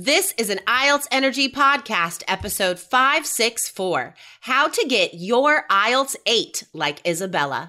This is an IELTS Energy Podcast, episode 564 How to Get Your IELTS 8 like Isabella.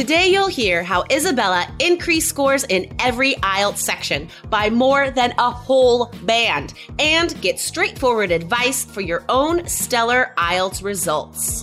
Today, you'll hear how Isabella increased scores in every IELTS section by more than a whole band and get straightforward advice for your own stellar IELTS results.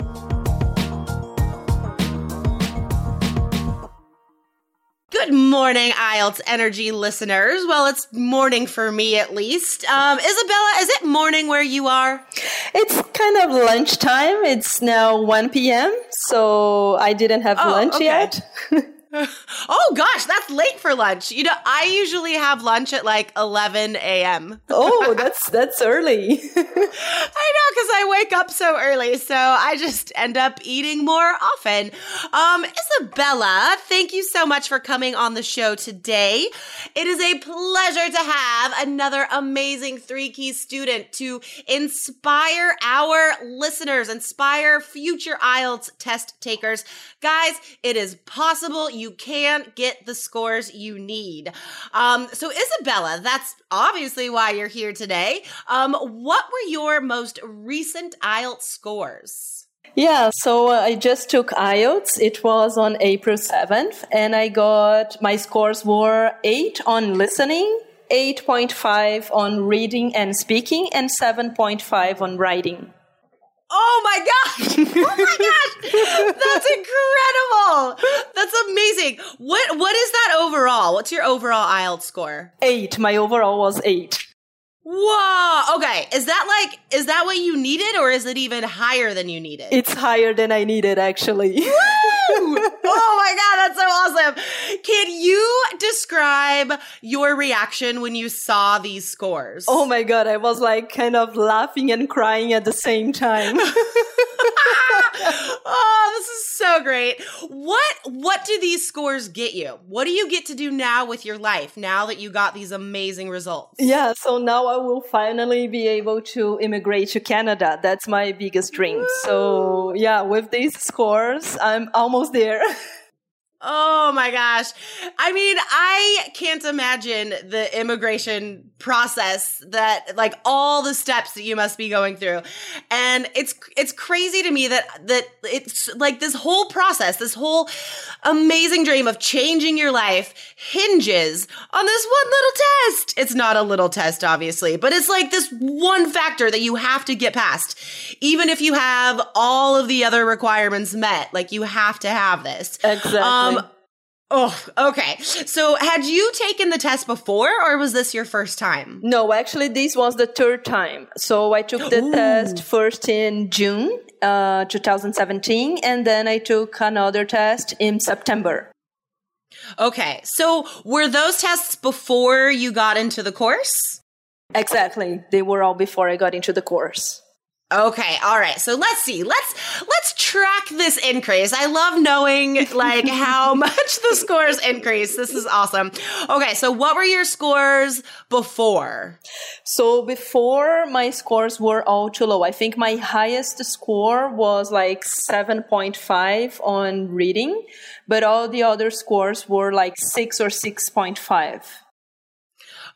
Good morning, IELTS Energy listeners. Well, it's morning for me at least. Um, Isabella, is it morning where you are? It's kind of lunchtime. It's now 1 p.m., so I didn't have Oh, lunch okay. yet. Oh gosh, that's late for lunch. You know, I usually have lunch at like 11 a.m. oh, that's that's early. I know because I wake up so early, so I just end up eating more often. Um, Isabella, thank you so much for coming on the show today. It is a pleasure to have another amazing three key student to inspire our listeners, inspire future IELTS test takers. Guys, it is possible. You can get the scores you need. Um, so Isabella, that's obviously why you're here today. Um, what were your most recent IELTS scores? yeah, so uh, I just took IELTS. It was on April 7th, and I got my scores were 8 on listening, 8.5 on reading and speaking, and 7.5 on writing. Oh my gosh! Oh my gosh! That's incredible! That's amazing. What what is that overall? What's your overall IELTS score? 8. My overall was 8. Whoa! Okay, is that like is that what you needed, or is it even higher than you needed? It's higher than I needed actually. Woo! oh my god, that's so awesome! Can you describe your reaction when you saw these scores? Oh my god, I was like kind of laughing and crying at the same time. oh, this is so great. What what do these scores get you? What do you get to do now with your life now that you got these amazing results? yeah, so now I will finally be able to immigrate to Canada. That's my biggest dream. So, yeah, with these scores, I'm almost there. Oh my gosh. I mean, I can't imagine the immigration process that like all the steps that you must be going through. And it's it's crazy to me that that it's like this whole process, this whole amazing dream of changing your life hinges on this one little test. It's not a little test obviously, but it's like this one factor that you have to get past. Even if you have all of the other requirements met, like you have to have this. Exactly. Um, Oh, okay. So had you taken the test before or was this your first time? no, actually, this was the third time. So I took the Ooh. test first in June uh, 2017, and then I took another test in September. Okay. So were those tests before you got into the course? Exactly. They were all before I got into the course. Okay, all right. So let's see. Let's let's track this increase. I love knowing like how much the scores increase. This is awesome. Okay, so what were your scores before? So before my scores were all too low. I think my highest score was like 7.5 on reading, but all the other scores were like 6 or 6.5.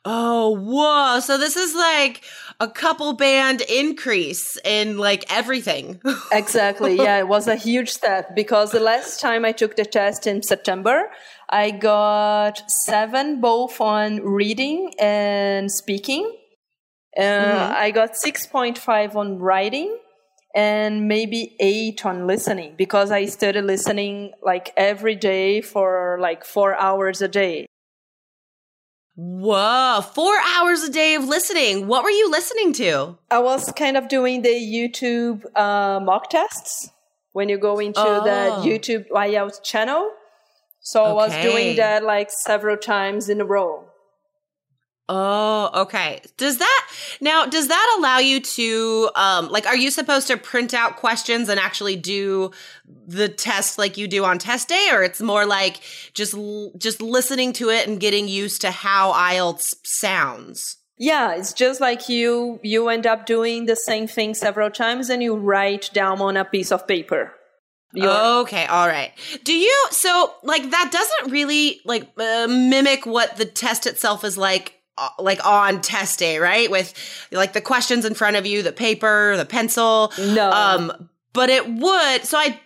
Oh, whoa. So this is like a couple band increase in like everything. exactly. Yeah, it was a huge step because the last time I took the test in September, I got seven both on reading and speaking. Uh, mm-hmm. I got 6.5 on writing and maybe eight on listening because I started listening like every day for like four hours a day. Whoa, four hours a day of listening. What were you listening to? I was kind of doing the YouTube uh, mock tests when you go into oh. the YouTube IELTS channel. So okay. I was doing that like several times in a row. Oh, okay. Does that now does that allow you to um like are you supposed to print out questions and actually do the test like you do on test day or it's more like just just listening to it and getting used to how IELTS sounds? Yeah, it's just like you you end up doing the same thing several times and you write down on a piece of paper. Your- okay, all right. Do you so like that doesn't really like uh, mimic what the test itself is like like on test day, right? With like the questions in front of you, the paper, the pencil. No. Um, but it would, so I,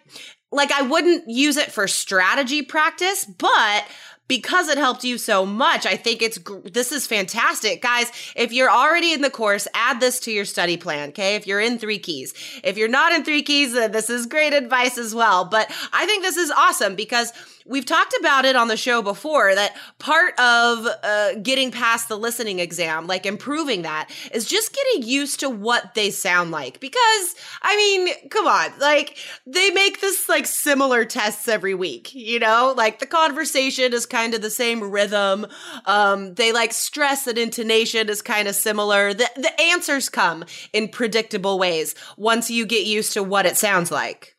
like, I wouldn't use it for strategy practice, but because it helped you so much, I think it's this is fantastic. Guys, if you're already in the course, add this to your study plan, okay? If you're in 3 keys. If you're not in 3 keys, then this is great advice as well. But I think this is awesome because we've talked about it on the show before that part of uh, getting past the listening exam, like improving that, is just getting used to what they sound like. Because, I mean, come on, like they make this like similar tests every week, you know? Like the conversation is kind of the same rhythm. Um, they like stress and intonation is kind of similar. The, the answers come in predictable ways once you get used to what it sounds like.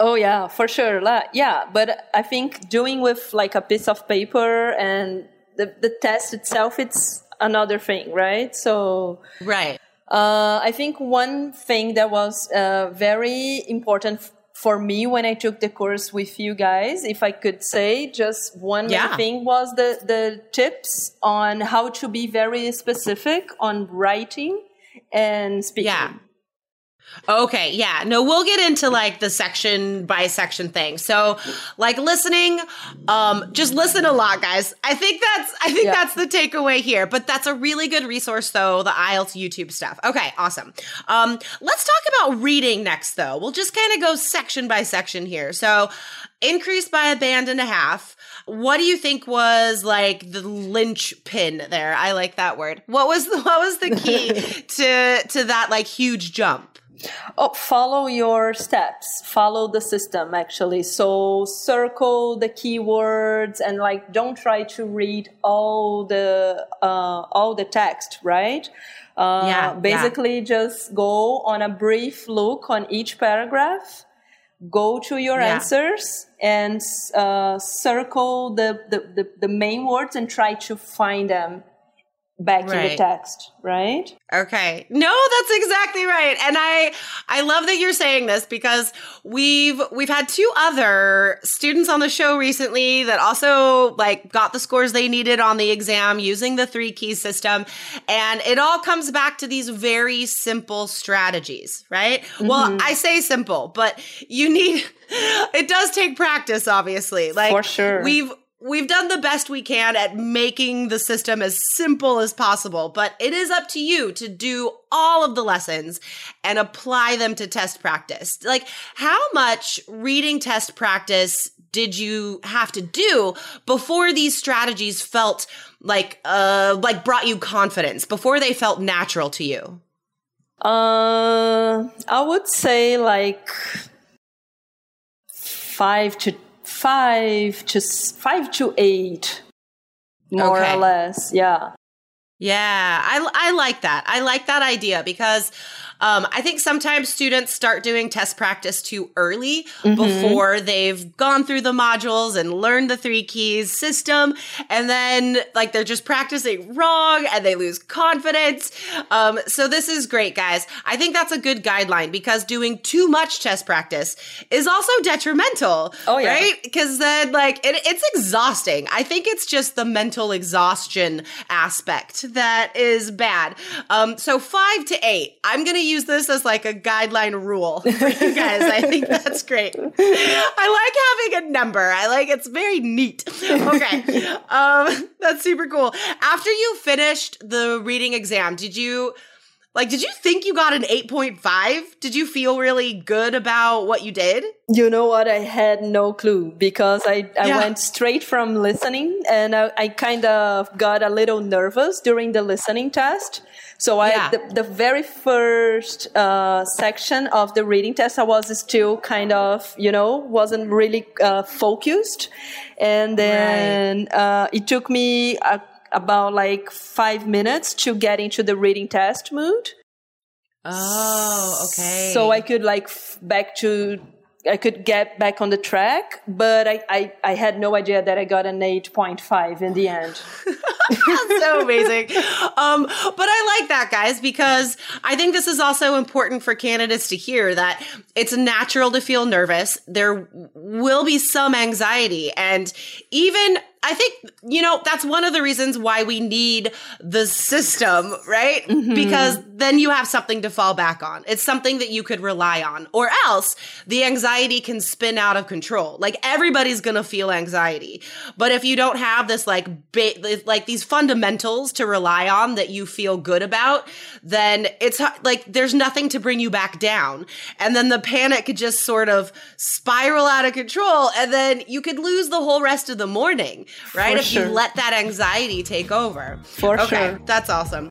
Oh yeah, for sure. Yeah, but I think doing with like a piece of paper and the the test itself, it's another thing, right? So right. Uh, I think one thing that was uh, very important f- for me when I took the course with you guys, if I could say, just one yeah. thing was the the tips on how to be very specific on writing and speaking. Yeah. Okay, yeah. No, we'll get into like the section by section thing. So, like listening, um just listen a lot, guys. I think that's I think yeah. that's the takeaway here. But that's a really good resource though, the IELTS YouTube stuff. Okay, awesome. Um let's talk about reading next though. We'll just kind of go section by section here. So, increased by a band and a half. What do you think was like the linchpin there? I like that word. What was the, what was the key to to that like huge jump? Oh, follow your steps. Follow the system, actually. So circle the keywords and like don't try to read all the uh, all the text, right? Uh, yeah. Basically, yeah. just go on a brief look on each paragraph. Go to your yeah. answers and uh, circle the, the, the, the main words and try to find them back right. in the text, right? Okay. No, that's exactly right. And I I love that you're saying this because we've we've had two other students on the show recently that also like got the scores they needed on the exam using the 3 key system and it all comes back to these very simple strategies, right? Mm-hmm. Well, I say simple, but you need it does take practice obviously. Like For sure. we've we've done the best we can at making the system as simple as possible, but it is up to you to do all of the lessons and apply them to test practice. Like, how much reading test practice did you have to do before these strategies felt like, uh, like brought you confidence, before they felt natural to you? Uh, I would say like five to five to five to eight, more okay. or less. Yeah. Yeah, I, I like that. I like that idea because Um, I think sometimes students start doing test practice too early mm-hmm. before they've gone through the modules and learned the three keys system. And then like they're just practicing wrong and they lose confidence. Um, so this is great, guys. I think that's a good guideline because doing too much test practice is also detrimental. Oh, yeah. Right? Because then like it, it's exhausting. I think it's just the mental exhaustion aspect that is bad. Um, so five to eight. I'm going to use this as like a guideline rule for you guys. I think that's great. I like having a number. I like it's very neat. Okay. Um, that's super cool. After you finished the reading exam, did you like, did you think you got an 8.5? Did you feel really good about what you did? You know what? I had no clue because I, I yeah. went straight from listening and I, I, kind of got a little nervous during the listening test. So I, yeah. the, the, very first uh, section of the reading test, I was still kind of, you know, wasn't really uh, focused. And then right. uh, it took me a about like five minutes to get into the reading test mood. Oh, okay. So I could like f- back to I could get back on the track, but I, I, I had no idea that I got an 8.5 in the end. so amazing. Um, but I like that, guys, because I think this is also important for candidates to hear that it's natural to feel nervous. There will be some anxiety. And even I think, you know, that's one of the reasons why we need the system, right? Mm-hmm. Because then you have something to fall back on. It's something that you could rely on, or else the anxiety can spin out of control. Like everybody's going to feel anxiety. But if you don't have this like, ba- like these fundamentals to rely on that you feel good about, then it's like there's nothing to bring you back down. And then the panic could just sort of spiral out of control. And then you could lose the whole rest of the morning right? For if sure. you let that anxiety take over. For okay, sure. That's awesome.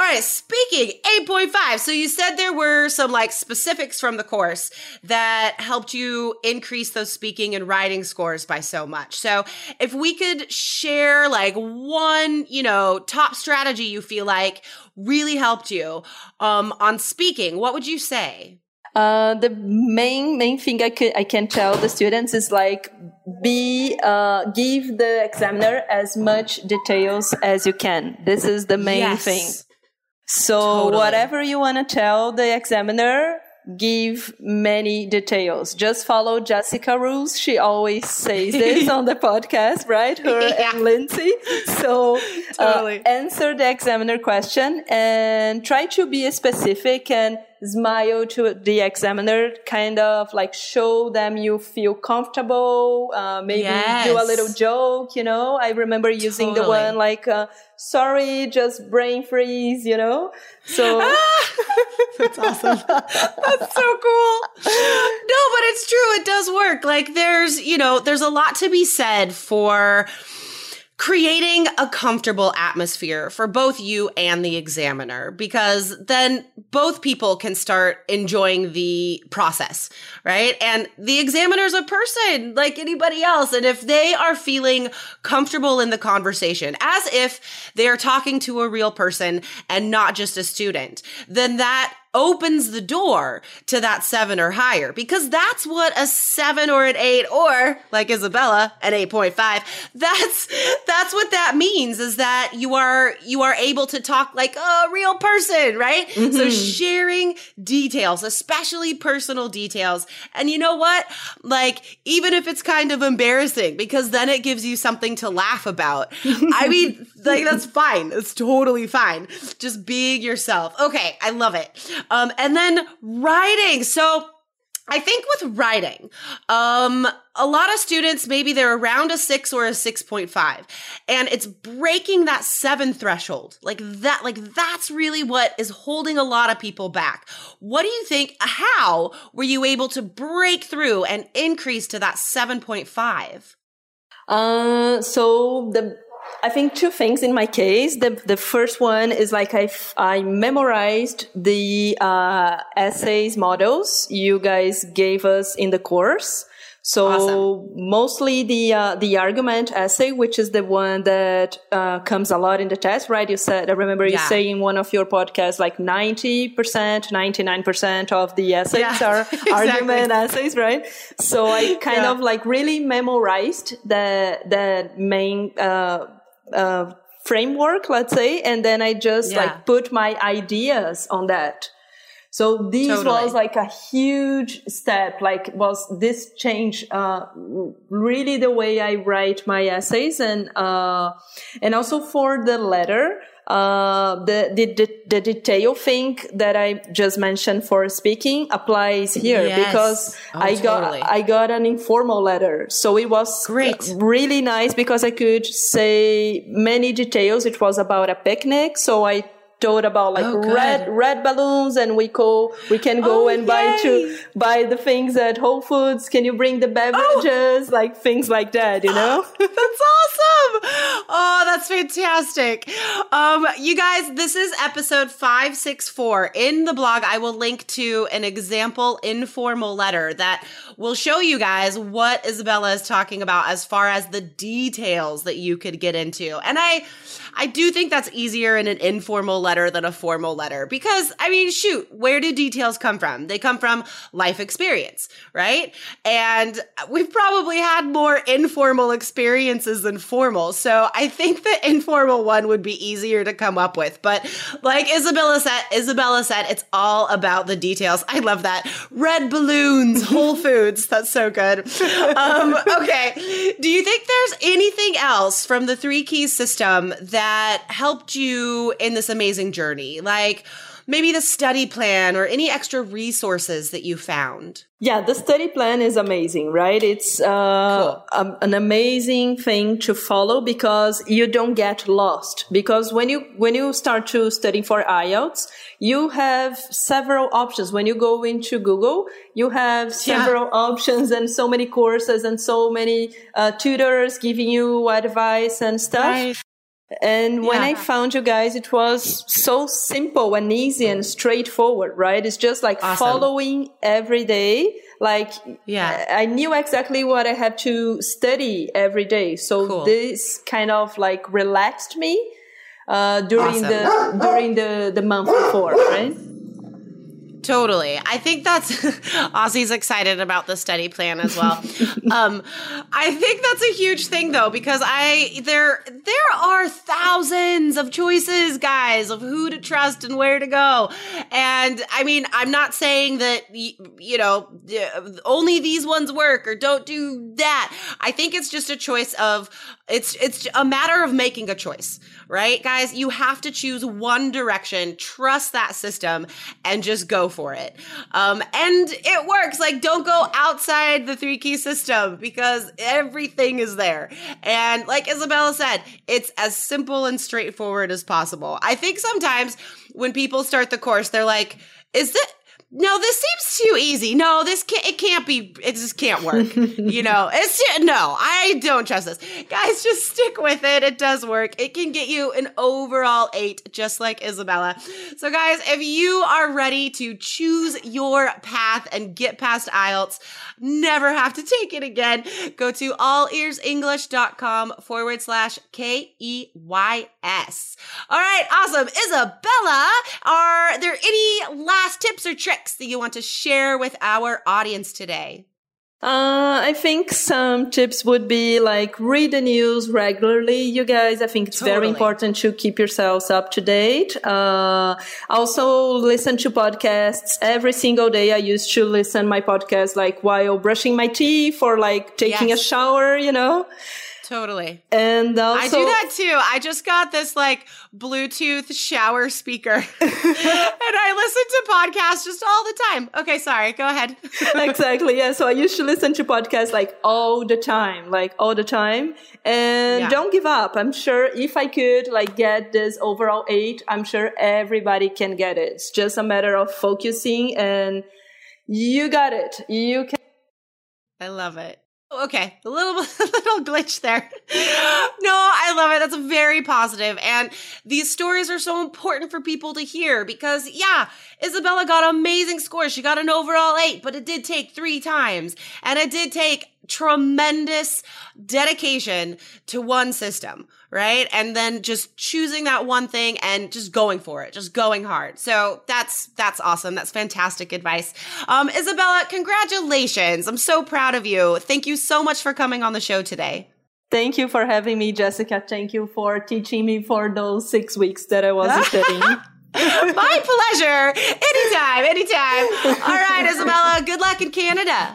All right, speaking 8.5. So you said there were some like specifics from the course that helped you increase those speaking and writing scores by so much. So if we could share like one, you know, top strategy you feel like really helped you um, on speaking, what would you say? Uh, the main main thing I could I can tell the students is like be uh, give the examiner as much details as you can. This is the main yes. thing. So totally. whatever you want to tell the examiner, give many details. Just follow Jessica rules. She always says this on the podcast, right? Her yeah. and Lindsay. So uh, totally. uh, answer the examiner question and try to be specific and smile to the examiner, kind of like show them you feel comfortable, uh, maybe yes. do a little joke, you know. I remember using totally. the one like, uh, sorry, just brain freeze, you know. So that's awesome. that's so cool. No, but it's true. It does work. Like there's, you know, there's a lot to be said for creating a comfortable atmosphere for both you and the examiner because then both people can start enjoying the process, right? And the examiner's a person like anybody else. And if they are feeling comfortable in the conversation as if they are talking to a real person and not just a student, then that opens the door to that seven or higher because that's what a seven or an eight or like Isabella, an 8.5. That's, that's what that means is that you are, you are able to talk like a real person, right? Mm-hmm. So sharing details, especially personal details. And you know what? Like, even if it's kind of embarrassing because then it gives you something to laugh about. I mean, like that's fine. It's totally fine. Just being yourself. Okay. I love it. Um, and then writing. So I think with writing, um, a lot of students, maybe they're around a six or a 6.5 and it's breaking that seven threshold. Like that, like that's really what is holding a lot of people back. What do you think? How were you able to break through and increase to that 7.5? Uh, so the I think two things in my case. The the first one is like I I memorized the uh, essays models you guys gave us in the course. So awesome. mostly the uh, the argument essay, which is the one that uh, comes a lot in the test, right? You said I remember you yeah. saying in one of your podcasts like ninety percent, ninety nine percent of the essays yeah, are exactly. argument essays, right? So I kind yeah. of like really memorized the the main uh, uh, framework, let's say, and then I just like put my ideas on that. So this totally. was like a huge step. Like was this change, uh, really the way I write my essays and, uh, and also for the letter, uh, the, the, the, detail thing that I just mentioned for speaking applies here yes. because oh, I totally. got, I got an informal letter. So it was great, really nice because I could say many details. It was about a picnic. So I told about like oh, red red balloons and we go we can go oh, and yay. buy to buy the things at Whole Foods. Can you bring the beverages? Oh. Like things like that, you know? that's awesome. Oh, that's fantastic. Um, you guys, this is episode 564. In the blog, I will link to an example informal letter that will show you guys what Isabella is talking about as far as the details that you could get into. And I I do think that's easier in an informal letter than a formal letter because, I mean, shoot, where do details come from? They come from life experience, right? And we've probably had more informal experiences than formal. So I think the informal one would be easier to come up with. But like Isabella said, Isabella said, it's all about the details. I love that. Red balloons, Whole Foods. That's so good. Um, okay. Do you think there's anything else from the three keys system that helped you in this amazing journey? Like maybe the study plan or any extra resources that you found? Yeah, the study plan is amazing, right? It's uh, cool. a, an amazing thing to follow because you don't get lost. Because when you when you start to study for IELTS, you have several options. When you go into Google, you have several yeah. options and so many courses and so many uh, tutors giving you advice and stuff. Right. And when yeah. I found you guys, it was so simple and easy and straightforward, right? It's just like awesome. following every day. Like, yeah, I knew exactly what I had to study every day. So cool. this kind of like relaxed me, uh, during awesome. the, during the, the month before, right? Totally. I think that's Aussie's excited about the study plan as well. um, I think that's a huge thing though, because I there there are thousands of choices, guys, of who to trust and where to go. And I mean, I'm not saying that you know only these ones work or don't do that. I think it's just a choice of it's it's a matter of making a choice right? Guys, you have to choose one direction, trust that system, and just go for it. Um, and it works. Like, don't go outside the three key system because everything is there. And like Isabella said, it's as simple and straightforward as possible. I think sometimes when people start the course, they're like, is it no, this seems too easy. No, this can't, it can't be, it just can't work. you know, it's, no, I don't trust this. Guys, just stick with it. It does work. It can get you an overall eight, just like Isabella. So, guys, if you are ready to choose your path and get past IELTS, never have to take it again, go to allearsenglish.com forward slash K E Y S. All right, awesome. Isabella, are there any last tips or tricks? that you want to share with our audience today? Uh, I think some tips would be like read the news regularly, you guys. I think it's totally. very important to keep yourselves up to date. Uh, also listen to podcasts every single day. I used to listen my podcast like while brushing my teeth or like taking yes. a shower, you know. Totally. And also, I do that too. I just got this like Bluetooth shower speaker and I listen to podcasts just all the time. Okay, sorry. Go ahead. exactly. Yeah. So I used to listen to podcasts like all the time, like all the time. And Yeah. don't give up. I'm sure if I could like get this overall eight, I'm sure everybody can get it. It's just a matter of focusing and you got it. You can. I love it. Oh, okay, a little little glitch there. No, I love it. That's very positive. And these stories are so important for people to hear because yeah, Isabella got amazing scores. She got an overall 8, but it did take 3 times. And it did take tremendous dedication to one system, right? And then just choosing that one thing and just going for it, just going hard. So that's that's awesome. That's fantastic advice. Um, Isabella, congratulations! I'm so proud of you. Thank you so much for coming on the show today. Thank you for having me, Jessica. Thank you for teaching me for those six weeks that I was studying. My pleasure. Anytime, anytime. All right, Isabella. Good luck in Canada.